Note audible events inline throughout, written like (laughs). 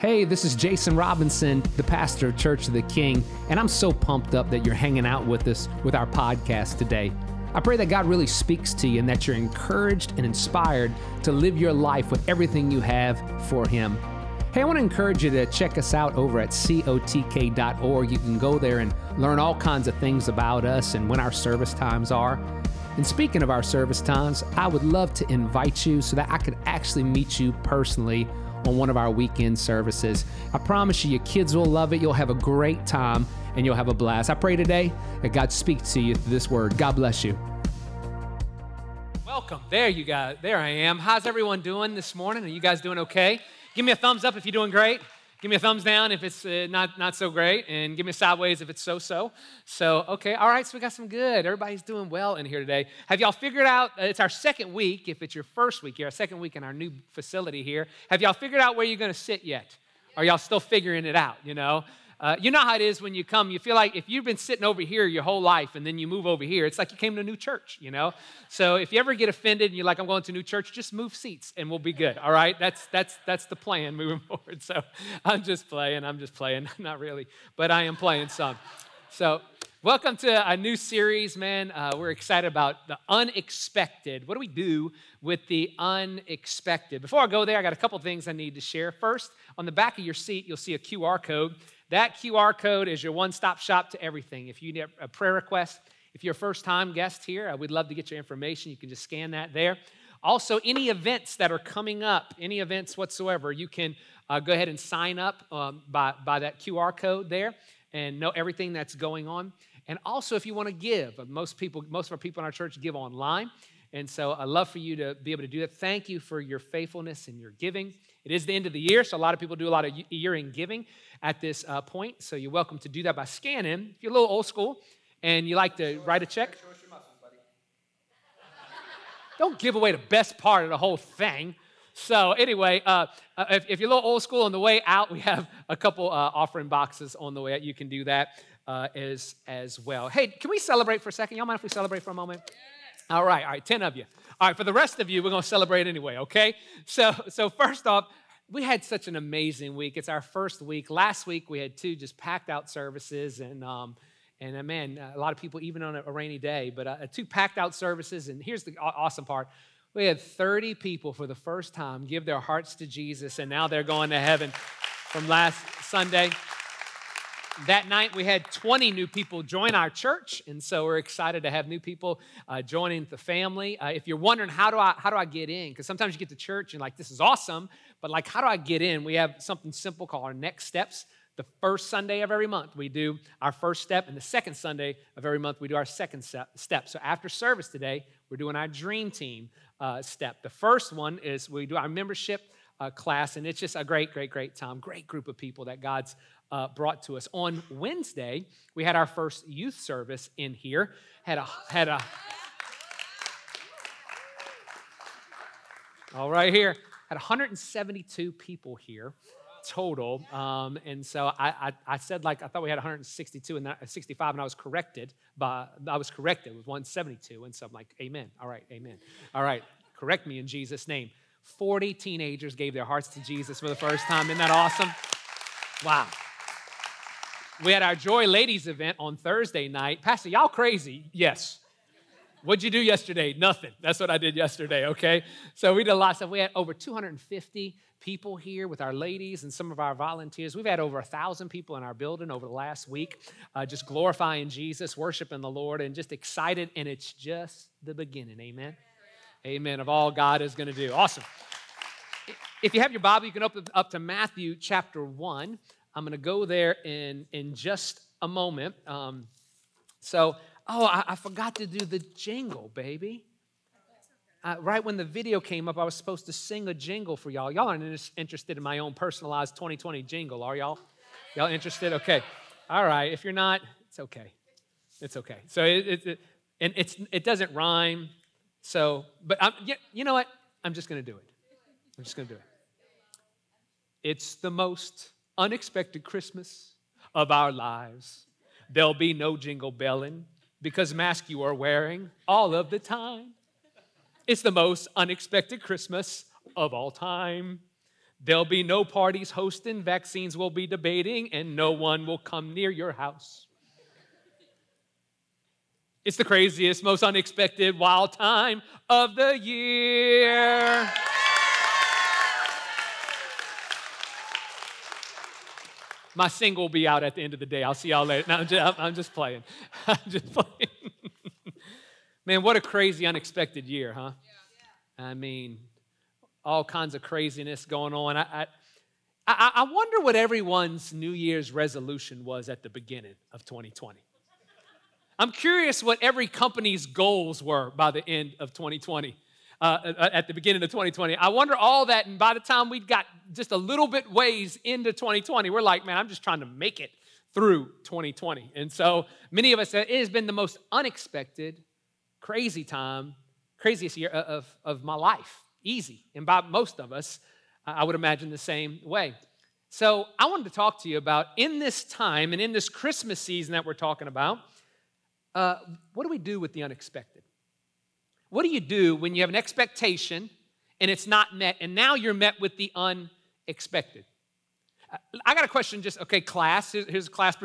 Hey, this is Jason Robinson, the pastor of Church of the King, and I'm so pumped up that you're hanging out with us with our podcast today. I pray that God really speaks to you and that you're encouraged and inspired to live your life with everything you have for Him. Hey, I want to encourage you to check us out over at cotk.org. You can go there and learn all kinds of things about us and when our service times are. And speaking of our service times, I would love to invite you so that I could actually meet you personally on one of our weekend services. I promise you, your kids will love it. You'll have a great time and you'll have a blast. I pray today that God speaks to you through this word. God bless you. Welcome. There you guys. There I am. How's everyone doing this morning? Are you guys doing okay? Give me a thumbs up if you're doing great. Give me a thumbs down if it's uh, not, not so great, and give me a sideways if it's so so. So, okay, all right, so we got some good. Everybody's doing well in here today. Have y'all figured out? Uh, it's our second week, if it's your first week here, our second week in our new facility here. Have y'all figured out where you're gonna sit yet? Are y'all still figuring it out, you know? Uh, you know how it is when you come, you feel like if you've been sitting over here your whole life and then you move over here, it's like you came to a new church, you know? So if you ever get offended and you're like, I'm going to a new church, just move seats and we'll be good, all right? That's, that's, that's the plan moving (laughs) forward. So I'm just playing, I'm just playing, (laughs) not really, but I am playing some. So welcome to a new series, man. Uh, we're excited about the unexpected. What do we do with the unexpected? Before I go there, I got a couple things I need to share. First, on the back of your seat, you'll see a QR code. That QR code is your one stop shop to everything. If you need a prayer request, if you're a first time guest here, we'd love to get your information. You can just scan that there. Also, any events that are coming up, any events whatsoever, you can uh, go ahead and sign up um, by, by that QR code there and know everything that's going on. And also, if you want to give, uh, most people, most of our people in our church give online. And so I'd love for you to be able to do that. Thank you for your faithfulness and your giving. It is the end of the year, so a lot of people do a lot of year end giving at this uh, point. So you're welcome to do that by scanning. If you're a little old school and you like to write a check, don't give away the best part of the whole thing. So anyway, uh, uh, if, if, you're a little old school on the way out, we have a couple uh, offering boxes on the way out. You can do that uh, as as well. Hey, can we celebrate for a second? Y'all mind if we celebrate for a moment? Yes. All right, all right, ten of you. All right, for the rest of you, we're gonna celebrate anyway. Okay. So so first off, we had such an amazing week. It's our first week. Last week we had two just packed out services, and um, and uh, man, a lot of people even on a, rainy day, but uh, two packed out services. And here's the awesome part: we had 30 people for the first time give their hearts to Jesus, and now they're going to heaven. From last Sunday, that night we had 20 new people join our church and so we're excited to have new people uh, joining the family uh, if you're wondering how do i how do i get in because sometimes you get to church and like this is awesome but like, how do I get in? We have something simple called our next steps. The first Sunday of every month, we do our first step, and the second Sunday of every month, we do our second step. So after service today, we're doing our dream team uh, step. The first one is we do our membership uh, class, and it's just a great, great, great time. Great group of people that God's uh, brought to us. On Wednesday, we had our first youth service in here. Had a had a all right here had 172 people here total. Um, and so I, I, I, said like I thought we had 162 and 65, and I was corrected by I was corrected with 172. And so I'm like, Amen. All right, Amen. All right, correct me in Jesus' name. 40 teenagers gave their hearts to Jesus for the first time. Isn't that awesome? Wow. We had our Joy Ladies event on Thursday night. Pastor, y'all crazy? Yes. What'd you do yesterday? Nothing. That's what I did yesterday, okay? So we did a lot of stuff. We had over 250 people here with our ladies and some of our volunteers. We've had over a thousand people in our building over the last week, uh, just glorifying Jesus, worshiping the Lord, and just excited. And it's just the beginning. Amen. Amen. Of all God is going to do. Awesome. If you have your Bible, you can open up to Matthew chapter 1. I'm going to go there in, in just a moment. Um, so, Oh, I, I forgot to do the jingle, baby. Uh, right when the video came up, I was supposed to sing a jingle for y'all. Y'all aren't interested in my own personalized 2020 jingle, are y'all? Y'all interested? Okay. All right. If you're not, it's okay. It's okay. So it, it, it and it's it doesn't rhyme. So, but I'm, you know what? I'm just going to do it. I'm just going to do it. It's the most unexpected Christmas of our lives. There'll be no jingle belling because mask you are wearing all of the time. It's the most unexpected Christmas of all time. There'll be no parties hosting, vaccines will be debating, and no one will come near your house. It's the craziest, most unexpected, wild time of the year. My single will be out at the end of the day. I'll see y'all later. No, I'm just, I'm just playing. (laughs) I'm just playing. (laughs) Man, what a crazy, unexpected year, huh? I mean, all kinds of craziness going on. I, I, I wonder what everyone's New Year's resolution was at the beginning of 2020. I'm curious what every company's goals were by the end of 2020. Uh, uh, at the beginning of 2020. I wonder all that, and by the time we got just a little bit ways into 2020, we're like, man, I'm just trying to make it through 2020. And so many of us, it has been the most unexpected, crazy time, craziest year of, of my life. Easy. And by most of us, I would imagine the same way. So I wanted to talk to you about in this time and in this Christmas season that we're talking about, uh, what do we do with the unexpected? What do you do when you have an expectation and it's not met, and now you're met with the unexpected? Uh, I got a question just, okay, class, here's class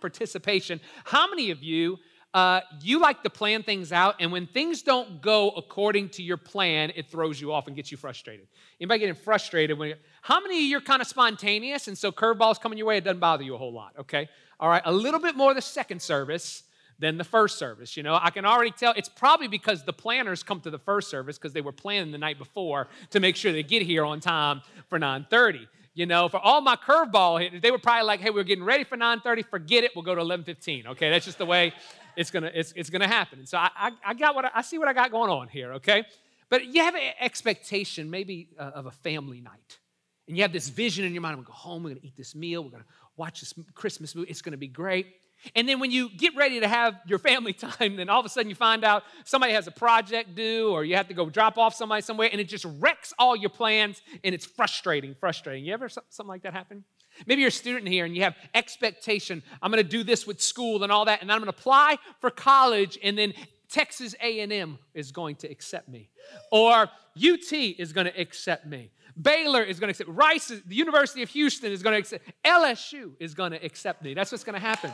participation. How many of you, uh, you like to plan things out, and when things don't go according to your plan, it throws you off and gets you frustrated? Anybody getting frustrated when how many of you are kind of spontaneous, and so curveballs coming your way, it doesn't bother you a whole lot, okay? All right, a little bit more the second service, than the first service. You know, I can already tell it's probably because the planners come to the first service because they were planning the night before to make sure they get here on time for 9:30. You know, for all my curveball they were probably like, "Hey, we're getting ready for 9:30. Forget it. We'll go to 11:15." Okay, that's just the way it's gonna it's, it's gonna happen. And so I, I, I got what I, I, see what I got going on here. Okay, but you have an expectation maybe uh, of a family night, and you have this vision in your mind. I'm gonna go home. We're gonna eat this meal. We're gonna watch this Christmas movie. It's gonna be great. And then when you get ready to have your family (laughs) time, then all of a sudden you find out somebody has a project due or you have to go drop off somebody somewhere and it just wrecks all your plans and it's frustrating, frustrating. You ever something like that happen? Maybe you're a student here and you have expectation. I'm going to do this with school and all that and I'm going to apply for college and then Texas A&M is going to accept me or UT is going to accept me. Baylor is going to accept Rice, is, the University of Houston is going to accept LSU is going to accept me. That's what's going to happen.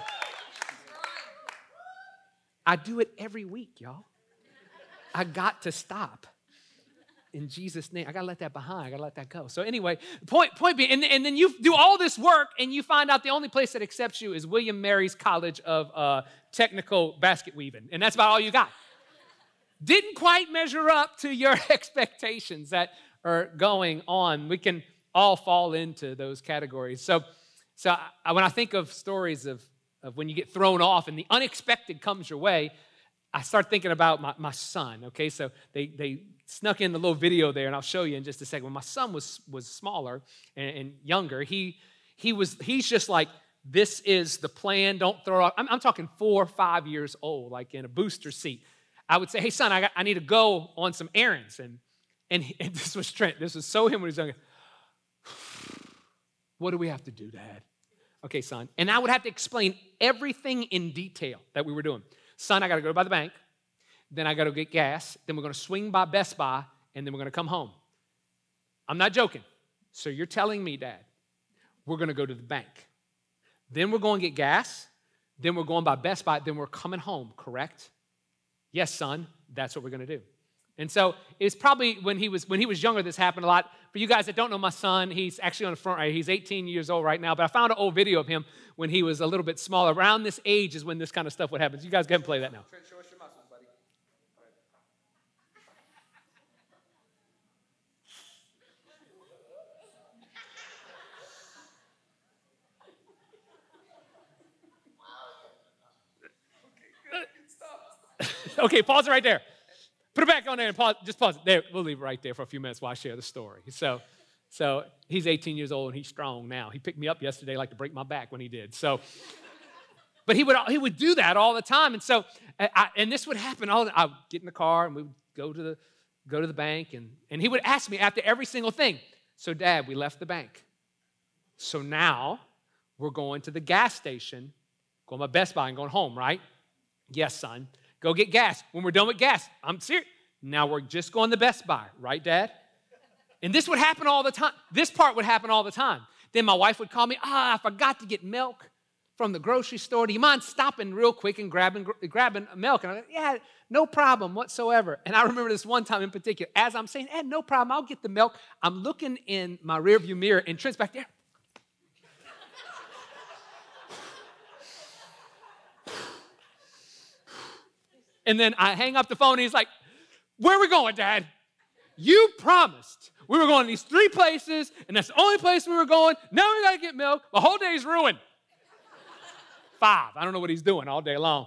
I do it every week, y'all. I got to stop. In Jesus' name, I gotta let that behind. I gotta let that go. So anyway, point point being, and, and then you do all this work, and you find out the only place that accepts you is William Mary's College of uh, Technical Basket Weaving, and that's about all you got. Didn't quite measure up to your (laughs) expectations that are going on. We can all fall into those categories. So, so I, when I think of stories of of when you get thrown off and the unexpected comes your way, I start thinking about my, my son. Okay, so they, they snuck in the little video there, and I'll show you in just a second. When my son was, was smaller and, and younger, he, he was, he's just like, this is the plan, don't throw off. I'm, I'm talking four or five years old, like in a booster seat. I would say, hey, son, I, got, I need to go on some errands. And, and, (laughs) and this was Trent. This was so him when he was younger. (sighs) What do we have to do, Dad? Okay, son. And I would have to explain everything in detail that we were doing. Son, I got to go by the bank. Then I got to get gas. Then we're going to swing by Best Buy. And then we're going to come home. I'm not joking. So you're telling me, Dad, we're going to go to the bank. Then we're going to get gas. Then we're going by Best Buy. Then we're coming home, correct? Yes, son. That's what we're going to do. And so it's probably when he was when he was younger, this happened a lot. For you guys that don't know my son, he's actually on the front right. He's 18 years old right now. But I found an old video of him when he was a little bit smaller. Around this age is when this kind of stuff would happen. So you guys go ahead and play that now. show us your muscles, buddy. (laughs) okay, pause it right there. Put it back on there and pause, just pause it. There, we'll leave it right there for a few minutes while I share the story. So, so he's 18 years old and he's strong now. He picked me up yesterday like to break my back when he did. So, but he would he would do that all the time, and so I, and this would happen all. I would get in the car and we would go to the go to the bank, and and he would ask me after every single thing. So, Dad, we left the bank. So now we're going to the gas station, going to Best Buy and going home, right? Yes, son. Go get gas. When we're done with gas, I'm serious. Now we're just going to Best Buy, right, Dad? And this would happen all the time. This part would happen all the time. Then my wife would call me, ah, I forgot to get milk from the grocery store. Do you mind stopping real quick and grabbing, grabbing milk? And I'm like, yeah, no problem whatsoever. And I remember this one time in particular, as I'm saying, eh, no problem, I'll get the milk. I'm looking in my rearview mirror and Trent's back there. And then I hang up the phone and he's like, where we going, Dad? You promised we were going to these three places, and that's the only place we were going. Now we got to get milk. The whole day's ruined. Five. I don't know what he's doing all day long.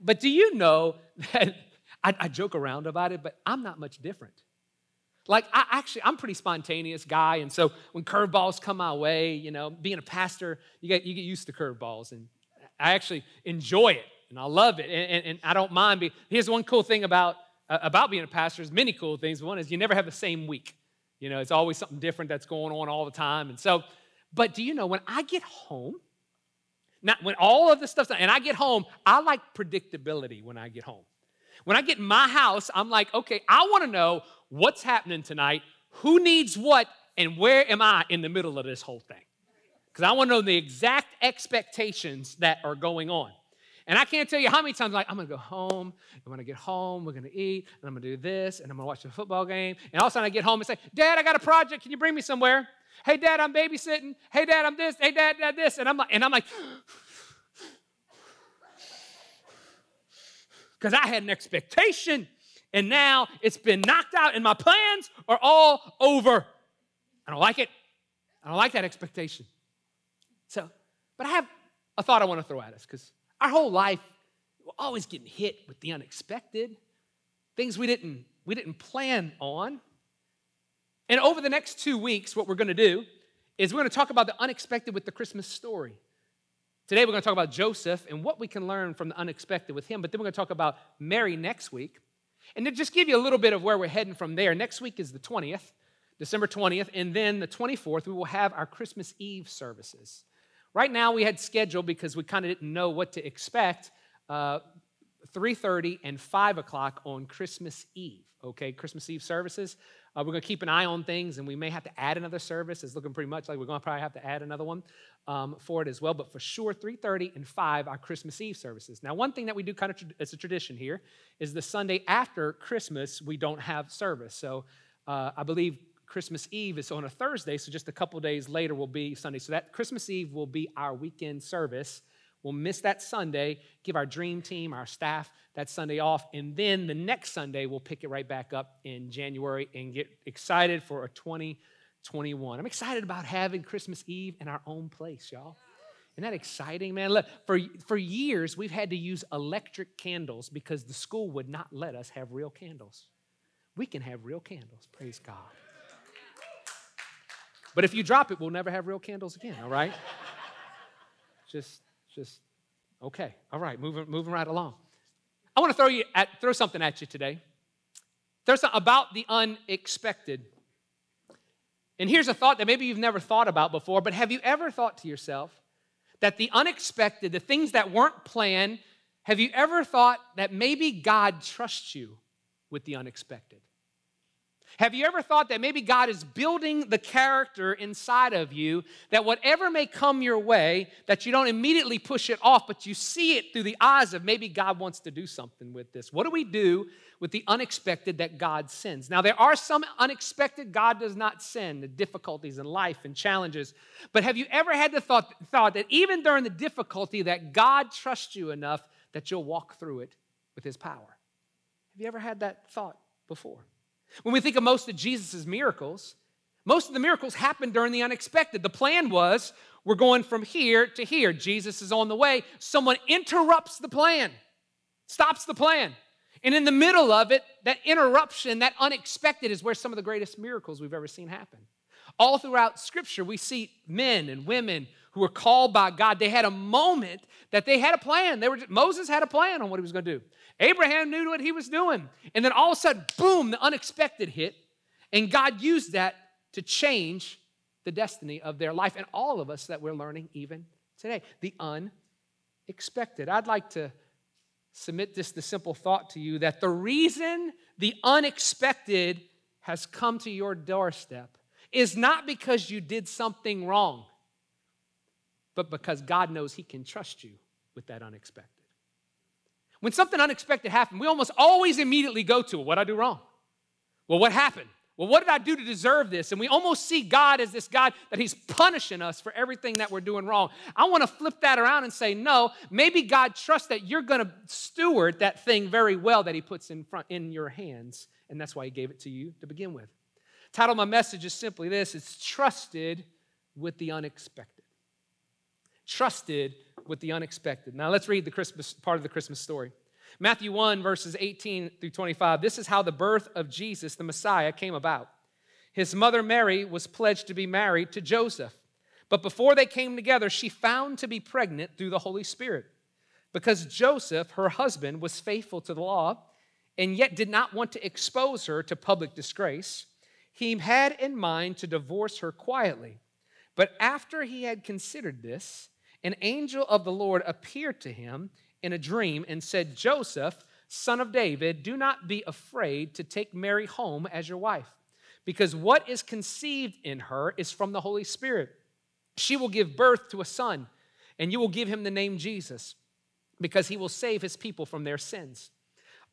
But do you know that (laughs) I, I joke around about it, but I'm not much different. Like, I actually, I'm pretty spontaneous guy. And so when curveballs come my way, you know, being a pastor, you get, you get used to curveballs. And I actually enjoy it and I love it. And, and, and I don't mind. Being, here's one cool thing about uh, about being a pastor is many cool things. One is you never have the same week. You know, it's always something different that's going on all the time. And so, but do you know when I get home, not when all of this stuff's done, and I get home, I like predictability when I get home. When I get in my house, I'm like, okay, I want to know what's happening tonight, who needs what, and where am I in the middle of this whole thing? Because I want to know the exact expectations that are going on. And I can't tell you how many times like I'm gonna go home, and when I get home, we're gonna eat, and I'm gonna do this, and I'm gonna watch the football game. And all of a sudden I get home and say, Dad, I got a project, can you bring me somewhere? Hey dad, I'm babysitting. Hey dad, I'm this, hey dad, dad, this. And I'm like, and I'm like, (gasps) because I had an expectation, and now it's been knocked out, and my plans are all over. I don't like it. I don't like that expectation. So, but I have a thought I want to throw at us because our whole life, we're always getting hit with the unexpected, things we didn't, we didn't plan on. And over the next two weeks, what we're going to do is we're going to talk about the unexpected with the Christmas story. Today, we're going to talk about Joseph and what we can learn from the unexpected with him, but then we're going to talk about Mary next week. And to just give you a little bit of where we're heading from there, next week is the 20th, December 20th, and then the 24th, we will have our Christmas Eve services. Right now, we had scheduled because we kind of didn't know what to expect. Uh, 3.30 and 5 o'clock on christmas eve okay? Christmas eve services. Uh, we're going to keep an eye on things and we may have to add another service. It's looking pretty much like we're going to probably have to add another one um, for it as well. But for sure 3.30 and 5 are christmas eve services. Now one thing that we do kind of as a tradition here is the sunday after christmas we don't have service. So uh, i believe Christmas Eve is on a Thursday, so just a couple days later will be Sunday. So that Christmas Eve will be our weekend service. We'll miss that Sunday, give our dream team, our staff that Sunday off, and then the next Sunday we'll pick it right back up in January and get excited for a 2021. I'm excited about having Christmas Eve in our own place, y'all. Isn't that exciting, man? Look, for, for years, we've had to use electric candles because the school would not let us have real candles. We can have real candles, praise God. But if you drop it, we'll never have real candles again, all right? (laughs) just, just, okay. All right, moving, moving right along. I want to throw you at, throw something at you today. There's something about the unexpected. And here's a thought that maybe you've never thought about before, but have you ever thought to yourself that the unexpected, the things that weren't planned, have you ever thought that maybe God trusts you with the unexpected? Have you ever thought that maybe God is building the character inside of you that whatever may come your way, that you don't immediately push it off, but you see it through the eyes of maybe God wants to do something with this? What do we do with the unexpected that God sends? Now, there are some unexpected God does not send, the difficulties in life and challenges. But have you ever had the thought, thought that even during the difficulty that God trusts you enough that you'll walk through it with his power? Have you ever had that thought before? When we think of most of Jesus' miracles, most of the miracles happened during the unexpected. The plan was we're going from here to here. Jesus is on the way. Someone interrupts the plan, stops the plan. And in the middle of it, that interruption, that unexpected, is where some of the greatest miracles we've ever seen happen. All throughout Scripture, we see men and women who were called by God. They had a moment that they had a plan. They were Moses had a plan on what he was going to do. Abraham knew what he was doing. And then all of a sudden, boom, the unexpected hit. And God used that to change the destiny of their life and all of us that we're learning even today. The unexpected. I'd like to submit this the simple thought to you that the reason the unexpected has come to your doorstep is not because you did something wrong, but because God knows He can trust you with that unexpected. When something unexpected happens, we almost always immediately go to, what I do wrong? Well, what happened? Well, what did I do to deserve this? And we almost see God as this God that He's punishing us for everything that we're doing wrong. I want to flip that around and say, no, maybe God trusts that you're going to steward that thing very well that He puts in front in your hands, and that's why He gave it to you to begin with. Title my message is simply this: It's trusted with the unexpected. Trusted with the unexpected. Now let's read the Christmas part of the Christmas story. Matthew 1, verses 18 through 25. This is how the birth of Jesus, the Messiah, came about. His mother Mary was pledged to be married to Joseph. But before they came together, she found to be pregnant through the Holy Spirit. Because Joseph, her husband, was faithful to the law and yet did not want to expose her to public disgrace, he had in mind to divorce her quietly. But after he had considered this, an angel of the Lord appeared to him in a dream and said, Joseph, son of David, do not be afraid to take Mary home as your wife, because what is conceived in her is from the Holy Spirit. She will give birth to a son, and you will give him the name Jesus, because he will save his people from their sins.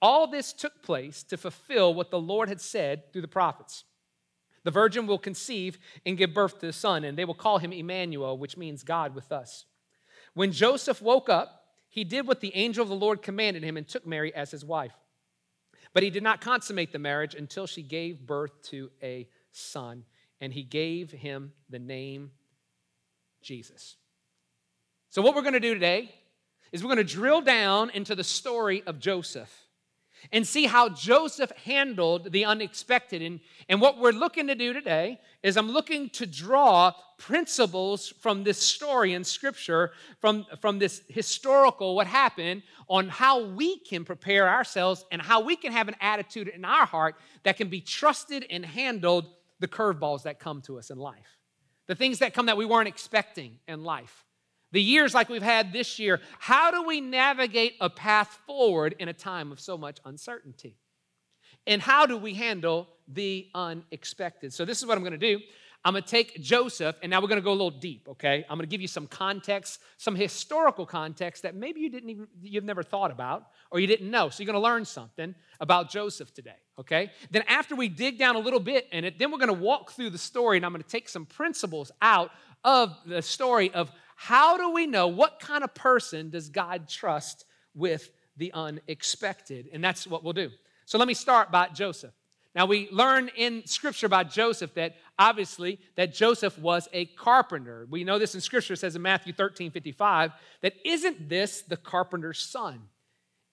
All this took place to fulfill what the Lord had said through the prophets. The virgin will conceive and give birth to a son, and they will call him Emmanuel, which means God with us. When Joseph woke up, he did what the angel of the Lord commanded him and took Mary as his wife. But he did not consummate the marriage until she gave birth to a son, and he gave him the name Jesus. So, what we're going to do today is we're going to drill down into the story of Joseph and see how Joseph handled the unexpected. And, and what we're looking to do today is I'm looking to draw principles from this story in Scripture, from, from this historical, what happened, on how we can prepare ourselves and how we can have an attitude in our heart that can be trusted and handled the curveballs that come to us in life. The things that come that we weren't expecting in life the years like we've had this year, how do we navigate a path forward in a time of so much uncertainty? And how do we handle the unexpected? So, this is what I'm to do. I'm to take Joseph, and now we're to go a little deep, okay? I'm to give you some context, some historical context that maybe you didn't even, you've never thought about or you didn't know. So you're to learn something about Joseph today, okay? Then after we dig down a little bit in it, then we're to walk through the story, and I'm to take some principles out of the story of how do we know what kind of person does God trust with the unexpected? And that's what we'll do. So let me start by Joseph. Now we learn in scripture about Joseph that obviously that Joseph was a carpenter. We know this in scripture it says in Matthew 13, 55, that isn't this the carpenter's son?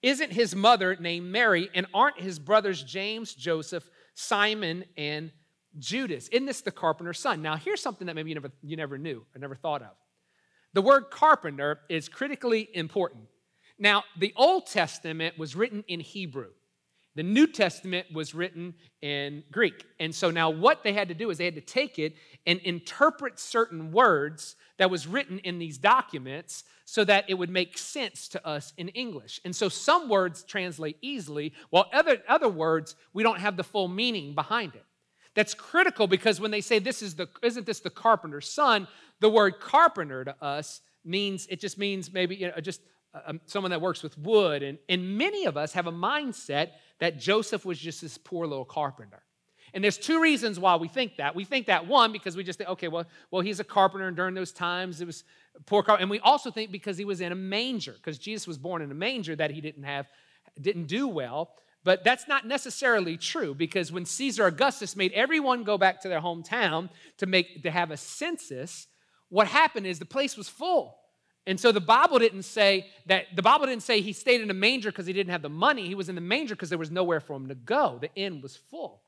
Isn't his mother named Mary? And aren't his brothers James, Joseph, Simon, and Judas? Isn't this the carpenter's son? Now here's something that maybe you never, you never knew or never thought of. The word carpenter is critically important. Now, the Old Testament was written in Hebrew. The New Testament was written in Greek. And so now what they had to do is they had to take it and interpret certain words that was written in these documents so that it would make sense to us in English. And so some words translate easily, while other, other words, we don't have the full meaning behind it. That's critical because when they say this is the isn't this the carpenter's son, the word carpenter to us means, it just means maybe you know, just uh, um, someone that works with wood. And, and many of us have a mindset that Joseph was just this poor little carpenter. And there's two reasons why we think that. We think that one because we just think, okay, well, well, he's a carpenter, and during those times it was poor carpenter. And we also think because he was in a manger, because Jesus was born in a manger, that he didn't have, didn't do well. But that's not necessarily true because when Caesar Augustus made everyone go back to their hometown to make to have a census, what happened is the place was full. And so the Bible didn't say that the Bible didn't say he stayed in a manger because he didn't have the money. He was in the manger because there was nowhere for him to go. The inn was full.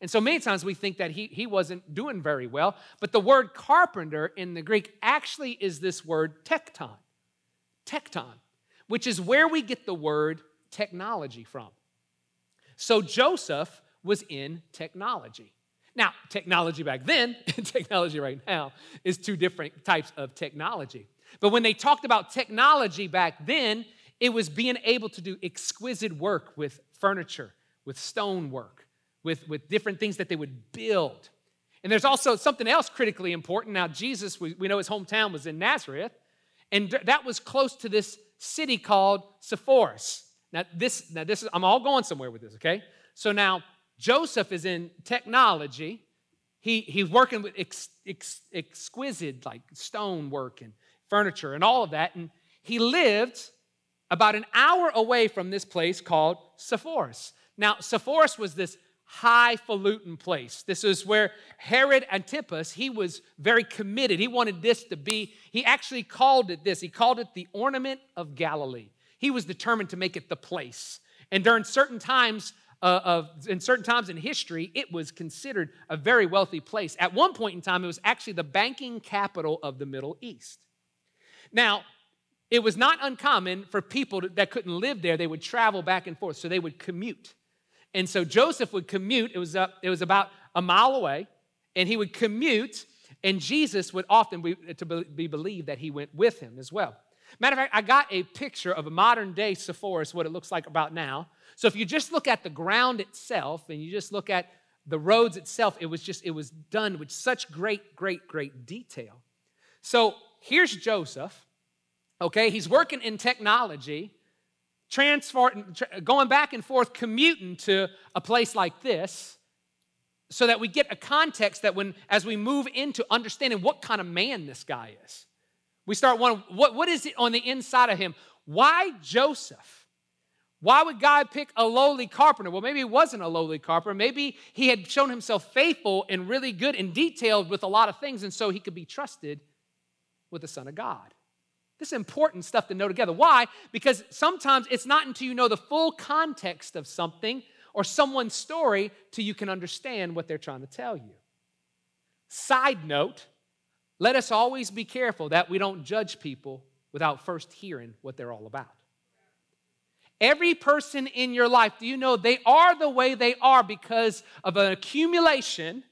And so many times we think that he, he wasn't doing very well. But the word carpenter in the Greek actually is this word tekton. Tekton, which is where we get the word technology from. So Joseph was in technology. Now, technology back then (laughs) and technology right now is two different types of technology. But when they talked about technology back then, it was being able to do exquisite work with furniture, with stonework, with, with different things that they would build. And there's also something else critically important. Now, Jesus, we, we know his hometown was in Nazareth, and that was close to this city called Sepphoris. Now, this, now this is, I'm all going somewhere with this, okay? So now Joseph is in technology. He, he's working with ex, ex, exquisite, like stone work and furniture and all of that. And he lived about an hour away from this place called Sepphoris. Now, Sepphoris was this highfalutin place. This is where Herod Antipas, he was very committed. He wanted this to be, he actually called it this. He called it the ornament of Galilee. He was determined to make it the place. And during certain times uh, of, in certain times in history, it was considered a very wealthy place. At one point in time, it was actually the banking capital of the Middle East. Now, it was not uncommon for people that couldn't live there, they would travel back and forth, so they would commute. And so Joseph would commute, it was, up, it was about a mile away, and he would commute, and Jesus would often be, to be believed that he went with him as well. Matter of fact, I got a picture of a modern day Sepphoris, what it looks like about now. So if you just look at the ground itself and you just look at the roads itself, it was just, it was done with such great, great, great detail. So here's Joseph, okay? He's working in technology, transfer, going back and forth, commuting to a place like this so that we get a context that when, as we move into understanding what kind of man this guy is, we start wondering what, what is it on the inside of him? Why Joseph? Why would God pick a lowly carpenter? Well, maybe he wasn't a lowly carpenter. Maybe he had shown himself faithful and really good and detailed with a lot of things, and so he could be trusted with the Son of God. This is important stuff to know together. Why? Because sometimes it's not until you know the full context of something or someone's story till you can understand what they're trying to tell you. Side note, let us always be careful that we don't judge people without first hearing what they're all about. Every person in your life, do you know they are the way they are because of an accumulation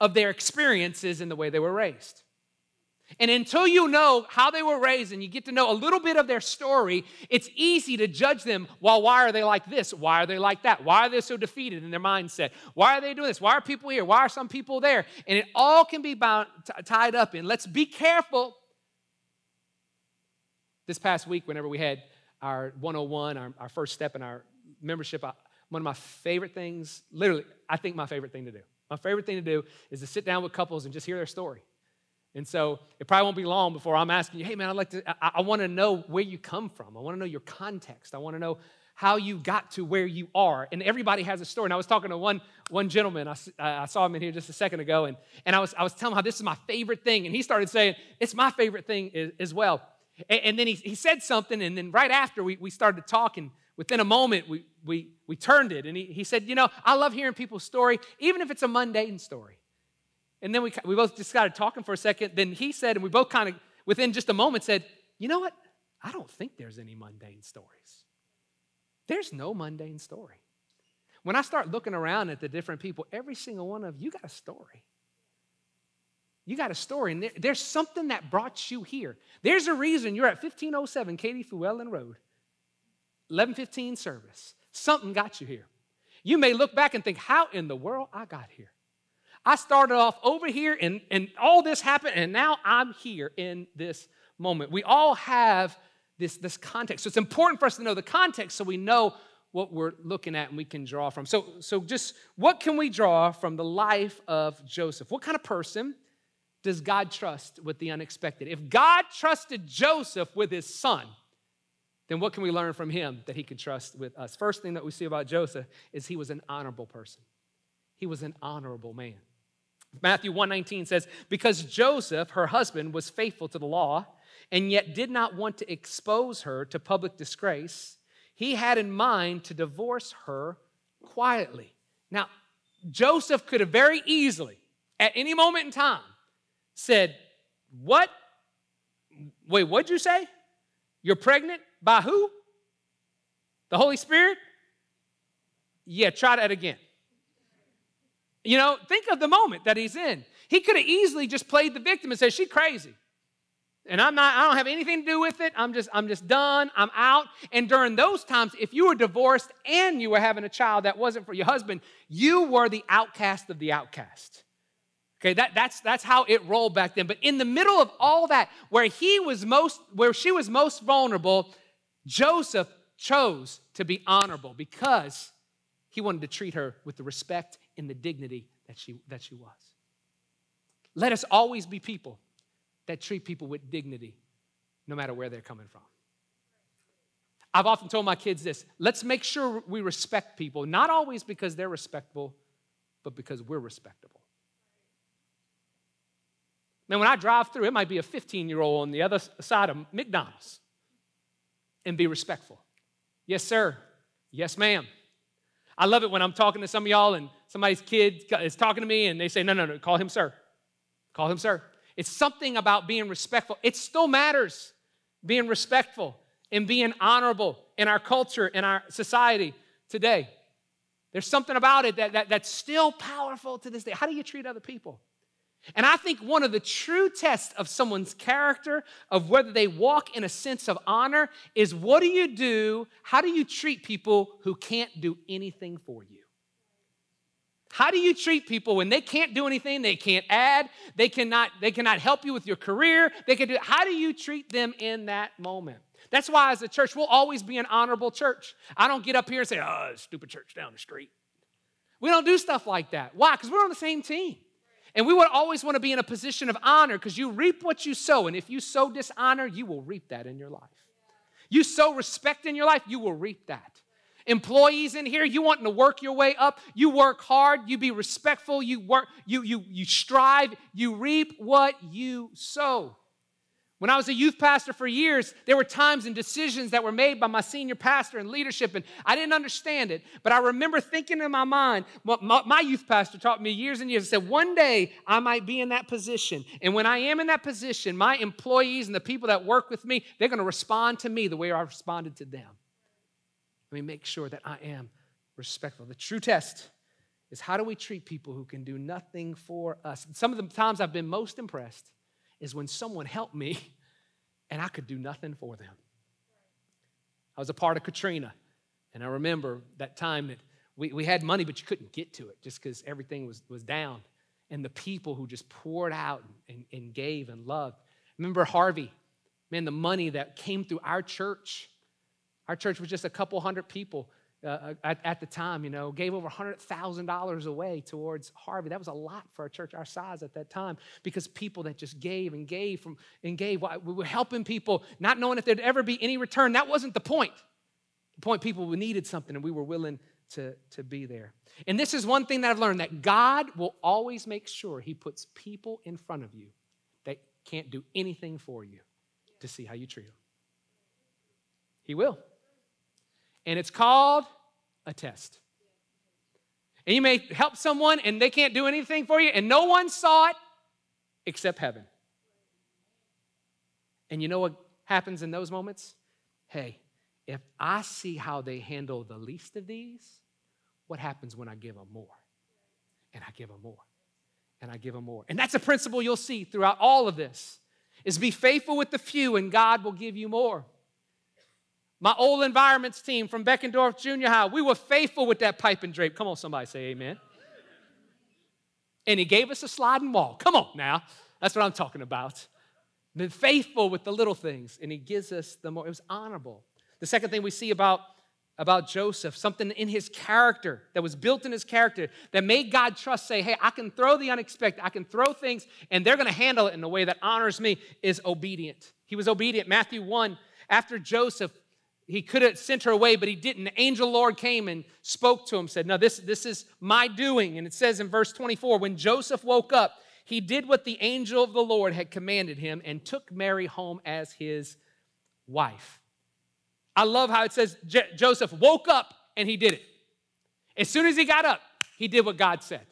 of their experiences and the way they were raised? And until you know how they were raised and you get to know a little bit of their story, it's easy to judge them. Well, why are they like this? Why are they like that? Why are they so defeated in their mindset? Why are they doing this? Why are people here? Why are some people there? And it all can be bound, t- tied up in. Let's be careful. This past week, whenever we had our 101, our, our first step in our membership, I, one of my favorite things, literally, I think my favorite thing to do. My favorite thing to do is to sit down with couples and just hear their story. And so it probably won't be long before I'm asking you, hey man, I'd like to, I, I want to know where you come from. I want to know your context. I want to know how you got to where you are. And everybody has a story. And I was talking to one, one gentleman, I, I saw him in here just a second ago, and, and I, was, I was telling him how this is my favorite thing. And he started saying, it's my favorite thing as, as well. And, and, then he, he said something, and then right after we, we started talking, within a moment we, we, we turned it. And he, he said, you know, I love hearing people's story, even if it's a mundane story. And then we, we both just started talking for a second. Then he said, and we both kind of, within just a moment, said, You know what? I don't think there's any mundane stories. There's no mundane story. When I start looking around at the different people, every single one of you got a story. You got a story, and there, there's something that brought you here. There's a reason you're at 1507 Katy Flewellen Road, 1115 service. Something got you here. You may look back and think, How in the world I got here? I started off over here and, and all this happened, and now I'm here in this moment. We all have this, this context. So it's important for us to know the context so we know what we're looking at and we can draw from. So, so just what can we draw from the life of Joseph? What kind of person does God trust with the unexpected? If God trusted Joseph with his son, then what can we learn from him that he can trust with us? First thing that we see about Joseph is he was an honorable person. He was an honorable man. Matthew 119 says, Because Joseph, her husband, was faithful to the law and yet did not want to expose her to public disgrace, he had in mind to divorce her quietly. Now, Joseph could have very easily, at any moment in time, said, What? Wait, what'd you say? You're pregnant? By who? The Holy Spirit? Yeah, try that again. You know, think of the moment that he's in. He could have easily just played the victim and said, She's crazy. And I'm not, I don't have anything to do with it. I'm just, I'm just done. I'm out. And during those times, if you were divorced and you were having a child that wasn't for your husband, you were the outcast of the outcast. Okay, that, that's, that's how it rolled back then. But in the middle of all that, where he was most, where she was most vulnerable, Joseph chose to be honorable because he wanted to treat her with the respect and the dignity that she, that she was. Let us always be people that treat people with dignity, no matter where they're coming from. I've often told my kids this let's make sure we respect people, not always because they're respectable, but because we're respectable. Now, when I drive through, it might be a 15 year old on the other side of McDonald's and be respectful. Yes, sir. Yes, ma'am. I love it when I'm talking to some of y'all and somebody's kid is talking to me and they say, no, no, no, call him sir. Call him sir. It's something about being respectful. It still matters being respectful and being honorable in our culture, in our society today. There's something about it that, that, that's still powerful to this day. How do you treat other people? And I think one of the true tests of someone's character, of whether they walk in a sense of honor, is what do you do? How do you treat people who can't do anything for you? How do you treat people when they can't do anything, they can't add, they cannot, they cannot help you with your career? They can do, how do you treat them in that moment? That's why, as a church, we'll always be an honorable church. I don't get up here and say, oh, stupid church down the street. We don't do stuff like that. Why? Because we're on the same team. And we would always want to be in a position of honor because you reap what you sow. And if you sow dishonor, you will reap that in your life. You sow respect in your life, you will reap that. Employees in here, you wanting to work your way up, you work hard, you be respectful, you work, you you you strive, you reap what you sow. When I was a youth pastor for years, there were times and decisions that were made by my senior pastor and leadership, and I didn't understand it. But I remember thinking in my mind, my, youth pastor taught me years and years, He said, one day I might be in that position. And when I am in that position, my employees and the people that work with me, they're going to respond to me the way I responded to them. Let me make sure that I am respectful. The true test is how do we treat people who can do nothing for us? some of the times I've been most impressed is when someone helped me (laughs) and I could do nothing for them. I was a part of Katrina, and I remember that time that we, we had money, but you couldn't get to it just because everything was, was down. And the people who just poured out and, and gave and loved. Remember Harvey? Man, the money that came through our church our church was just a couple hundred people uh, at, at, the time, you know, gave over $100,000 away towards Harvey. That was a lot for a church our size at that time because people that just gave and gave from and gave. We were helping people, not knowing if there'd ever be any return. That wasn't the point. The point people needed something and we were willing to, to be there. And this is one thing that I've learned that God will always make sure He puts people in front of you that can't do anything for you to see how you treat them. He will and it's called a test. And you may help someone and they can't do anything for you, and no one saw it except heaven. And you know what happens in those moments? Hey, if I see how they handle the least of these, what happens when I give them more? And I give them more. And I give them more. And that's a principle you'll see throughout all of this is be faithful with the few and God will give you more. My old environments team from Beckendorff Junior High, we were faithful with that pipe and drape. Come on, somebody say amen. And he gave us a sliding wall. Come on now. That's what I'm talking about. Been faithful with the little things, and he gives us the more. It was honorable. The second thing we see about, about Joseph, something in his character that was built in his character that made God trust, say, hey, I can throw the unexpected, I can throw things, and they're to handle it in a way that honors me, is obedient. He was obedient. Matthew 1, after Joseph he could have sent her away, but he didn't. The angel Lord came and spoke to him, said, No, this, this is my doing. And it says in verse 24 when Joseph woke up, he did what the angel of the Lord had commanded him and took Mary home as his wife. I love how it says J- Joseph woke up and he did it. As soon as he got up, he did what God said.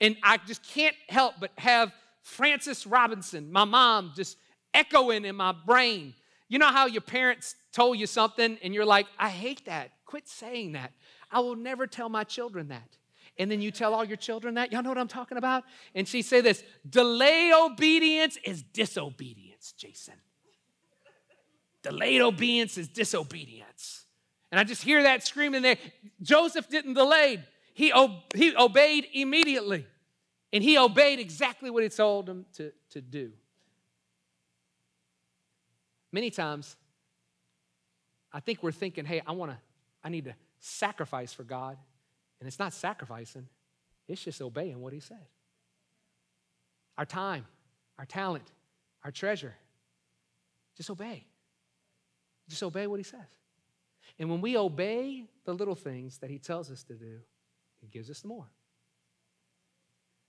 And I just can't help but have Frances Robinson, my mom, just echoing in my brain you know how your parents told you something and you're like, I hate that. Quit saying that. I will never tell my children that. And then you tell all your children that. Y'all know what I'm talking about? And she say this delay obedience is disobedience. Jason. Delayed obedience is disobedience. And I just hear that screaming there. Joseph didn't delay, he, he obeyed immediately. And he obeyed exactly what he told him to, to do. Many times, I think we're thinking, hey, I want to, I need to sacrifice for God. And it's not sacrificing, it's just obeying what he said. Our time, our talent, our treasure. Just obey. Just obey what he says. And when we obey the little things that he tells us to do, he gives us more.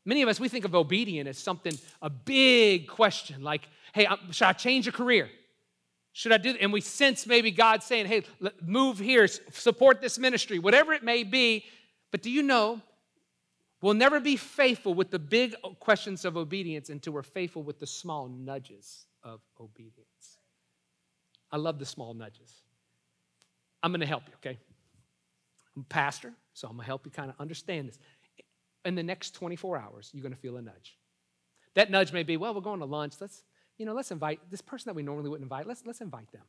Many of us, we think of obedience as something, a big question, like, hey, should I change a career? Should I do that? And we sense maybe God saying, hey, move here, support this ministry, whatever it may be. But do you know, we'll never be faithful with the big uh, questions of obedience until we're faithful with the small nudges of obedience. I love the small nudges. I'm going to help you, okay? I'm a pastor, so I'm going to help you kind of understand this in the next 24 hours, you're going to feel a nudge. That nudge may be, well, we're going to lunch. Let's, you know, let's invite this person that we normally wouldn't invite. Let's, let's invite them.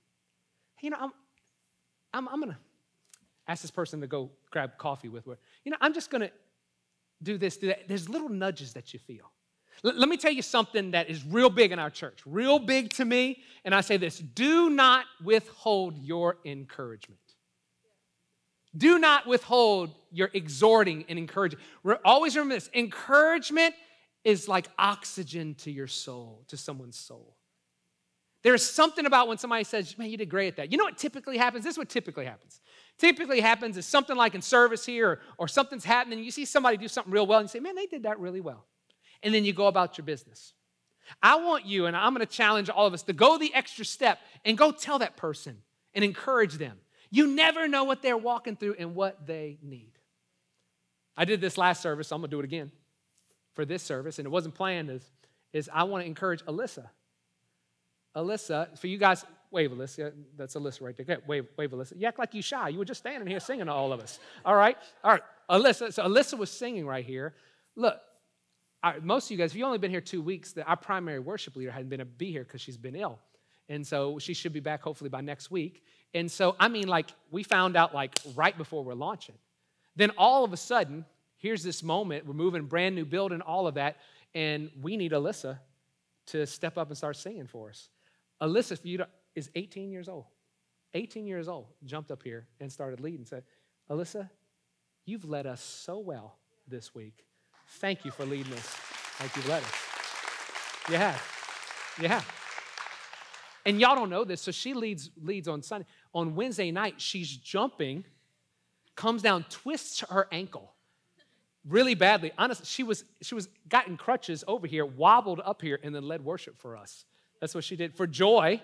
Hey, you know, I'm, I'm, I'm going to ask this person to go grab coffee with her. You know, I'm just going to do this, do that. There's little nudges that you feel. L- let me tell you something that is real big in our church, real big to me. And I say this do not withhold your encouragement. Do not withhold your exhorting and encouraging. Always remember this encouragement is like oxygen to your soul, to someone's soul. There's something about when somebody says, Man, you did great at that. You know what typically happens? This is what typically happens. Typically happens is something like in service here, or, or something's happening, you see somebody do something real well, and you say, Man, they did that really well. And then you go about your business. I want you, and I'm gonna challenge all of us to go the extra step and go tell that person and encourage them. You never know what they're walking through and what they need. I did this last service, so I'm gonna do it again for this service, and it wasn't planned is, is I want to encourage Alyssa. Alyssa, for you guys, wave Alyssa. That's Alyssa right there. wave, wave Alyssa. You act like you shy. You were just standing here singing to all of us. All right? All right. Alyssa, so Alyssa was singing right here. Look, most of you guys, if you've only been here two weeks, the, our primary worship leader hadn't been to be here because she's been ill. And so she should be back hopefully by next week. And so, I mean, like, we found out like right before we're launching. Then all of a sudden, here's this moment. We're moving brand new building, all of that. And we need Alyssa to step up and start singing for us. Alyssa, for you is 18 years old. 18 years old, jumped up here and started leading. Said, Alyssa, you've led us so well this week. Thank you for leading us like you've led us. You have. You have. And y'all don't know this, so she leads leads on Sunday. On Wednesday night, she's jumping, comes down, twists her ankle really badly. Honestly, she was she was gotten crutches over here, wobbled up here, and then led worship for us. That's what she did for joy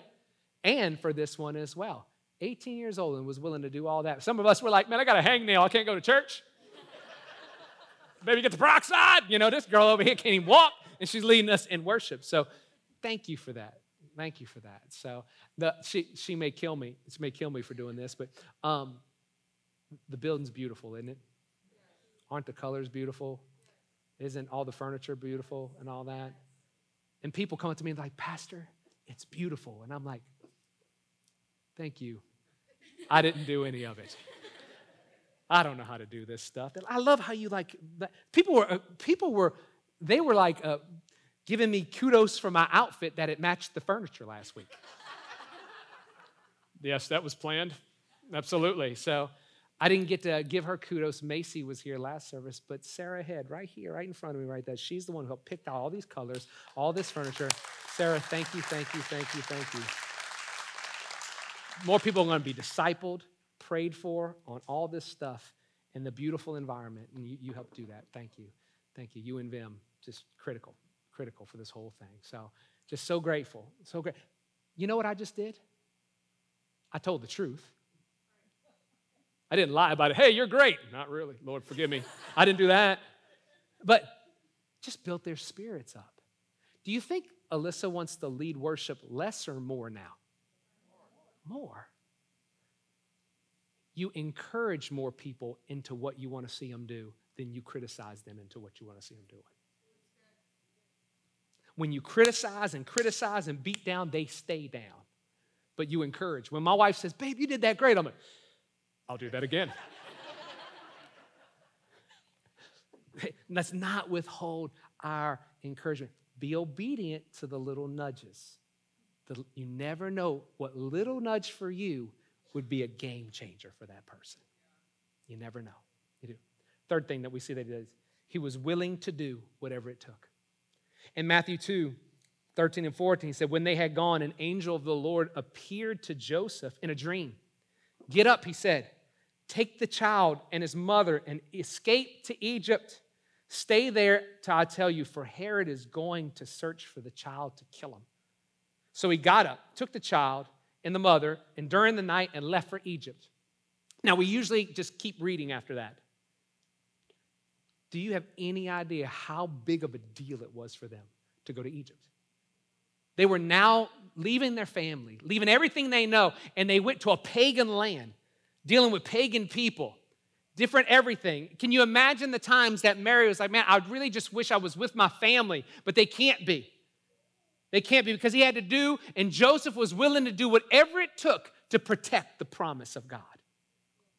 and for this one as well. 18 years old and was willing to do all that. Some of us were like, man, I got a hangnail. I can't go to church. (laughs) Maybe get the peroxide. You know, this girl over here can't even walk, and she's leading us in worship. So thank you for that thank you for that. So the, she, she may kill me. She may kill me for doing this, but um, the building's beautiful, isn't it? Aren't the colors beautiful? Isn't all the furniture beautiful and all that? And people come up to me and like, Pastor, it's beautiful. And I'm like, thank you. I didn't do any of it. I don't know how to do this stuff. And I love how you like people were uh, people were they were like uh, giving me kudos for my outfit that it matched the furniture last week. yes, that was planned. Absolutely. So I didn't get to give her kudos. Macy was here last service, but Sarah Head, right here, right in front of me, right there, she's the one who picked out all these colors, all this furniture. Sarah, thank you, thank you, thank you, thank you. More people are going to be discipled, prayed for on all this stuff in the beautiful environment, and you, you helped do that. Thank you. Thank you. You and Vim, just critical critical for this whole thing. So just so grateful. So great. You know what I just did? I told the truth. I didn't lie about it. Hey, you're great. Not really. Lord, forgive me. I didn't do that. But just built their spirits up. Do you think Alyssa wants to lead worship less or more now? More. You encourage more people into what you want to see them do than you criticize them into what you want to see them doing. When you criticize and criticize and beat down, they stay down. But you encourage. When my wife says, Babe, you did that great, I'm like, I'll do that again. (laughs) Let's not withhold our encouragement. Be obedient to the little nudges. The, you never know what little nudge for you would be a game changer for that person. You never know. You do. Third thing that we see that he did he was willing to do whatever it took. In Matthew 2, 13 and 14, he said, When they had gone, an angel of the Lord appeared to Joseph in a dream. Get up, he said, take the child and his mother and escape to Egypt. Stay there till I tell you, for Herod is going to search for the child to kill him. So he got up, took the child and the mother, and during the night and left for Egypt. Now, we usually just keep reading after that. Do you have any idea how big of a deal it was for them to go to Egypt? They were now leaving their family, leaving everything they know, and they went to a pagan land, dealing with pagan people, different everything. Can you imagine the times that Mary was like, Man, I really just wish I was with my family, but they can't be. They can't be because he had to do, and Joseph was willing to do whatever it took to protect the promise of God,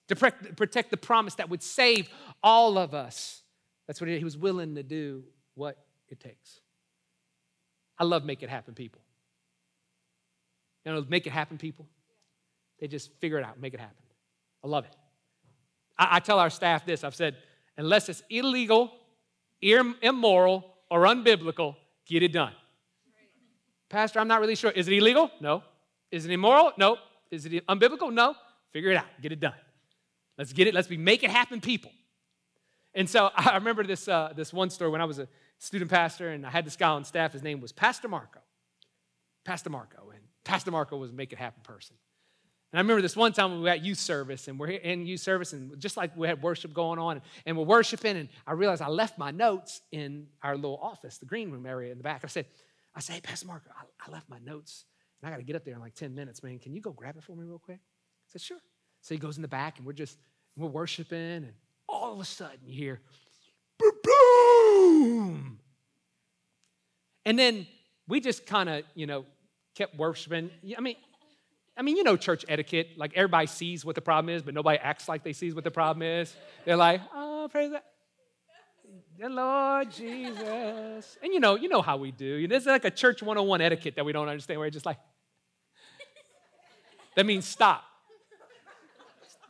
to protect the promise that would save all of us. That's what he was willing to do, what it takes. I love make it happen people. You know, make it happen people. They just figure it out, make it happen. I love it. I, I tell our staff this I've said, unless it's illegal, immoral, or unbiblical, get it done. Pastor, I'm not really sure. Is it illegal? No. Is it immoral? No. Is it unbiblical? No. Figure it out. Get it done. Let's get it. Let's be make it happen, people. And so (laughs) I remember this, uh, this one story when I was a student pastor and I had this guy on staff. His name was Pastor Marco. Pastor Marco. And Pastor Marco was a make it happen person. And I remember this one time we were at youth service and we're in youth service and just like we had worship going on and we're worshiping and I realized I left my notes in our little office, the green room area in the back. I said, I say, hey, Pastor Marco, I, I left my notes and I got to get up there in like 10 minutes, man. Can you go grab it for me real quick? I said, sure. So he goes in the back and we're just, we're worshiping and all of a sudden you hear, boom. And then we just kind of, you know, kept worshiping. I mean, I mean, you know, church etiquette. Like everybody sees what the problem is, but nobody acts like they sees what the problem is. They're like, oh, praise that the Lord Jesus. And you know, you know how we do. You This is like a church 101 etiquette that we don't understand. We're just like, (laughs) that means stop.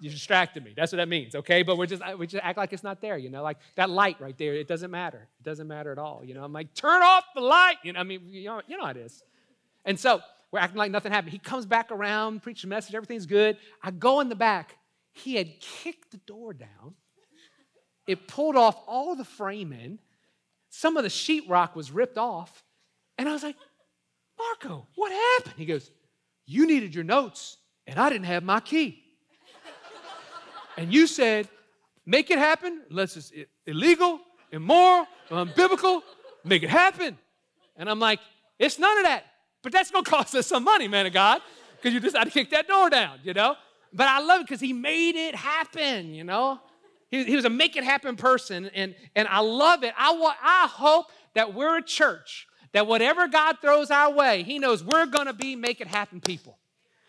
You distracted me. That's what that means, okay? But we're just we just act like it's not there, you know, like that light right there. It doesn't matter. It doesn't matter at all. You know, I'm like, turn off the light. You know, I mean, you know, you know how it is. And so we're acting like nothing happened. He comes back around, preaches a message, everything's good. I go in the back. He had kicked the door down it pulled off all the framing. Some of the sheetrock was ripped off. And I was like, Marco, what happened? He goes, You needed your notes, and I didn't have my key. And you said, Make it happen, unless it's illegal, immoral, unbiblical, make it happen. And I'm like, It's none of that. But that's gonna (laughs) cost us some money, man of God, because you decided to kick that door down, you know? But I love it because he made it happen, you know? He, he was a make it happen person, and, and I love it. I, want, I hope that we're a church that whatever God throws our way, He knows we're going to be make it happen people.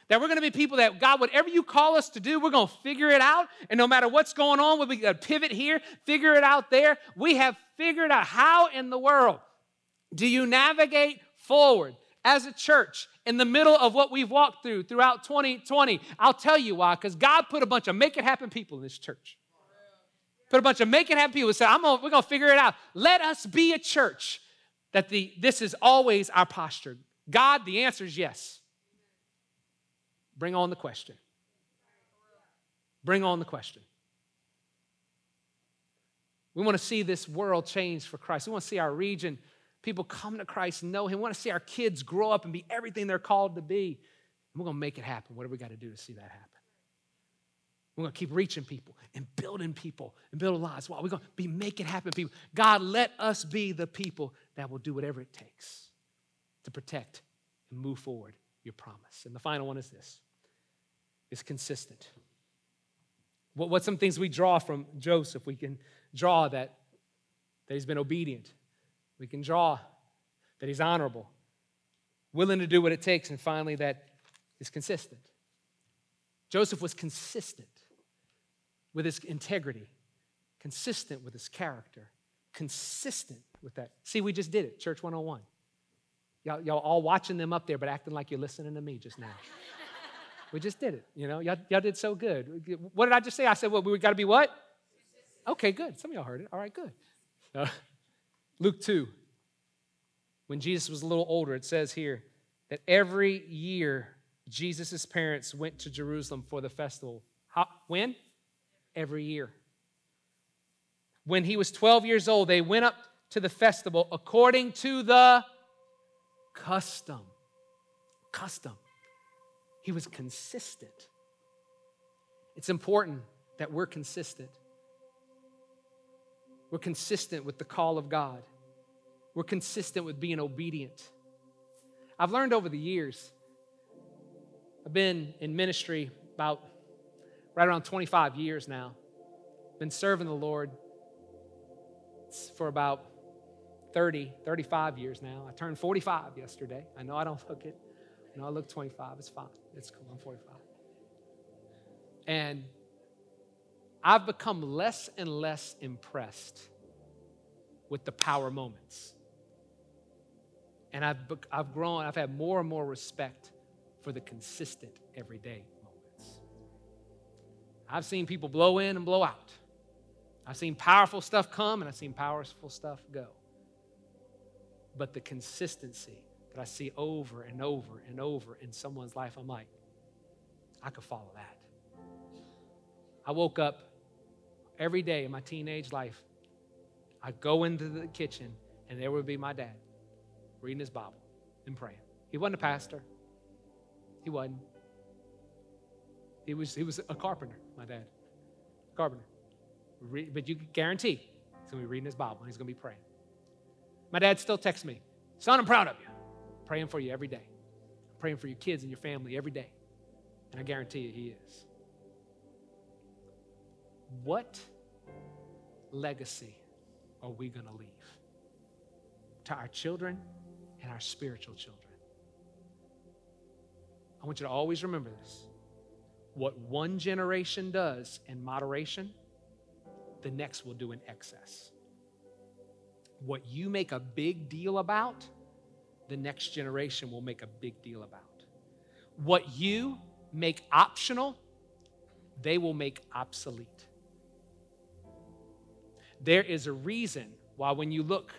That we're going to be people that, God, whatever you call us to do, we're going to figure it out. And no matter what's going on, we'll be a pivot here, figure it out there. We have figured out how in the world do you navigate forward as a church in the middle of what we've walked through throughout 2020. I'll tell you why, because God put a bunch of make it happen people in this church. Put a bunch of make it happen people say, I'm gonna, we're going to figure it out. Let us be a church that the, this is always our posture. God, the answer is yes. Bring on the question. Bring on the question. We want to see this world change for Christ. We want to see our region, people come to Christ, and know Him. We want to see our kids grow up and be everything they're called to be. And we're going to make it happen. What do we got to do to see that happen? We're going to keep reaching people and building people and building lives. Well, we're going to be making it happen people. God, let us be the people that will do whatever it takes to protect and move forward your promise. And the final one is this it's consistent. What, what's some things we draw from Joseph? We can draw that, that he's been obedient. We can draw that he's honorable, willing to do what it takes, and finally, that is consistent. Joseph was consistent with his integrity, consistent with his character, consistent with that. See, we just did it, Church 101. Y'all, y'all all watching them up there, but acting like you're listening to me just now. We just did it, you know? Y'all, y'all did so good. What did I just say? I said, well, we got to be what? Okay, good. Some of y'all heard it. All right, good. Uh, (laughs) Luke 2. When Jesus was a little older, it says here that every year Jesus' parents went to Jerusalem for the festival. How, when? Every year. When he was 12 years old, they went up to the festival according to the custom. Custom. He was consistent. It's important that we're consistent. We're consistent with the call of God. We're consistent with being obedient. I've learned over the years, I've been in ministry about right around 25 years now. Been serving the Lord for about 30, 35 years now. I turned 45 yesterday. I know I don't look it. I I look 25. It's fine. It's cool. I'm 45. And I've become less and less impressed with the power moments. And I've, I've grown, I've had more and more respect for the consistent everyday moments. I've seen people blow in and blow out. I've seen powerful stuff come and I've seen powerful stuff go. But the consistency that I see over and over and over in someone's life, I'm like, I could follow that. I woke up every day in my teenage life. I'd go into the kitchen and there would be my dad reading his Bible and praying. He wasn't a pastor, he wasn't. He was, he was a carpenter, my dad. Carpenter. but you guarantee he's going to be reading his Bible and he's going to be praying. My dad still texts me, Son, I'm proud of you. Praying for you every day. Praying for your kids and your family every day. And I guarantee you, he is. What legacy are we going to leave to our children and our spiritual children? I want you to always remember this. What one generation does in moderation, the next will do in excess. What you make a big deal about, the next generation will make a big deal about. What you make optional, they will make obsolete. There is a reason why, when you look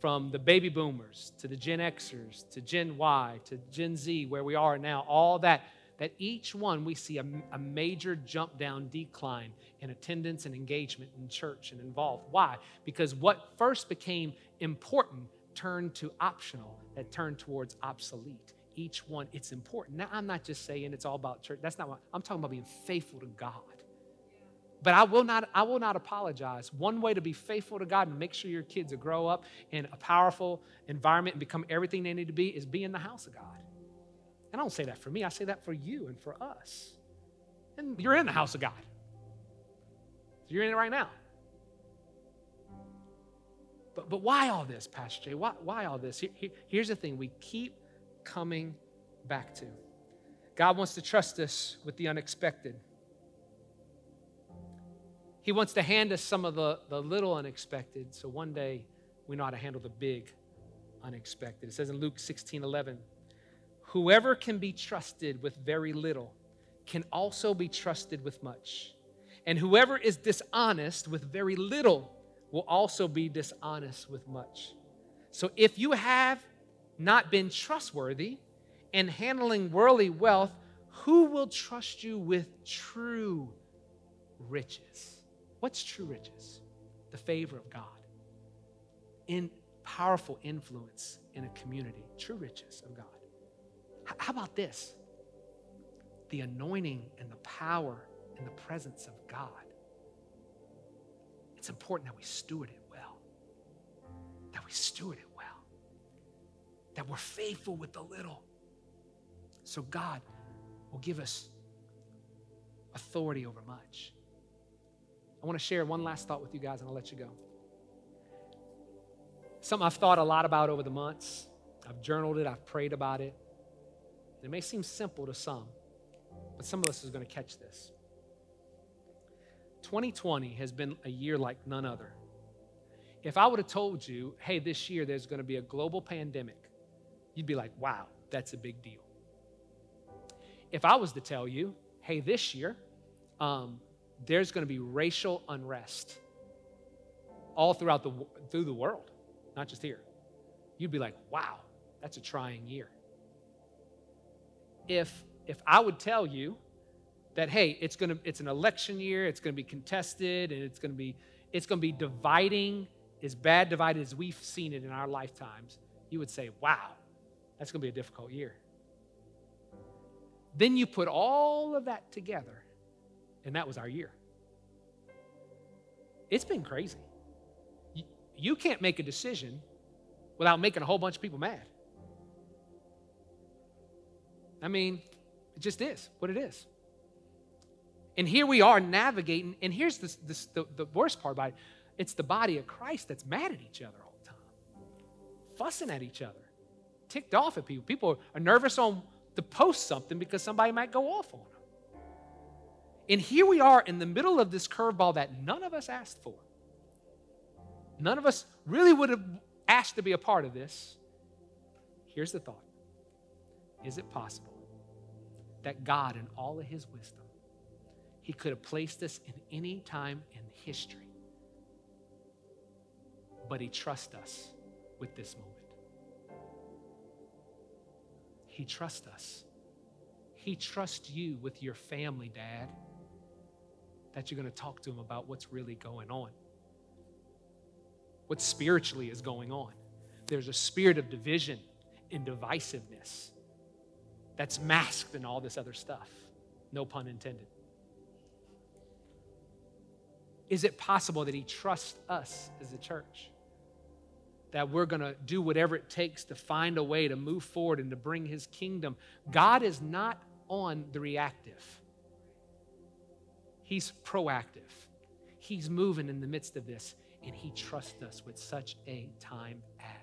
from the baby boomers to the Gen Xers to Gen Y to Gen Z, where we are now, all that, that each one we see a, a, major jump down decline in attendance and engagement in church and involved. Why? Because what first became important turned to optional, that turned towards obsolete. Each one, it's important. Now, I'm not just saying it's all about church. That's not what I'm talking about being faithful to God. But I will not, I will not apologize. One way to be faithful to God and make sure your kids grow up in a powerful environment and become everything they need to be is be in the house of God. And I don't say that for me, I say that for you and for us. And you're in the house of God. You're in it right now. But, but why all this, Pastor Jay? Why, why all this? Here, here, here's the thing we keep coming back to God wants to trust us with the unexpected. He wants to hand us some of the, the little unexpected so one day we know how to handle the big unexpected. It says in Luke 16 11, whoever can be trusted with very little can also be trusted with much. And whoever is dishonest with very little will also be dishonest with much. So if you have not been trustworthy in handling worldly wealth, who will trust you with true riches? What's true riches? The favor of God. In powerful influence in a community. True riches of God. How about this? The anointing and the power and the presence of God. Important that we steward it well. That we steward it well. That we're faithful with the little. So God will give us authority over much. I want to share one last thought with you guys and I'll let you go. Something I've thought a lot about over the months I've journaled it, I've prayed about it. It may seem simple to some, but some of us is going to catch this. 2020 has been a year like none other. If I would have told you, hey, this year there's going to be a global pandemic, you'd be like, wow, that's a big deal. If I was to tell you, hey, this year um, there's going to be racial unrest all throughout the through the world, not just here, you'd be like, wow, that's a trying year. If if I would tell you that hey, it's going to it's an election year, it's going to be contested, and it's going to be it's going to be dividing as bad divided as we've seen it in our lifetimes, you would say, wow, that's going to be a difficult year. Then you put all of that together, and that was our year. It's been crazy. You, you can't make a decision without making a whole bunch of people mad. I mean, it just is what it is. And here we are navigating, and here's this, this, the, the worst part about it it's the body of Christ that's mad at each other all the time, fussing at each other, ticked off at people. People are nervous on to post something because somebody might go off on them. And here we are in the middle of this curveball that none of us asked for. None of us really would have asked to be a part of this. Here's the thought Is it possible that God, in all of his wisdom, he could have placed us in any time in history but He trusts us with this moment. He trusts us. He trusts you with your family, Dad, that you're going to talk to Him about what's really going on, what spiritually is going on. There's a spirit of division and divisiveness that's masked in all this other stuff. No pun intended. Is it possible that He trusts us as a church? that we're going to do whatever it takes to find a way to move forward and to bring his kingdom. God is not on the reactive, he's proactive. He's moving in the midst of this, and he trusts us with such a time as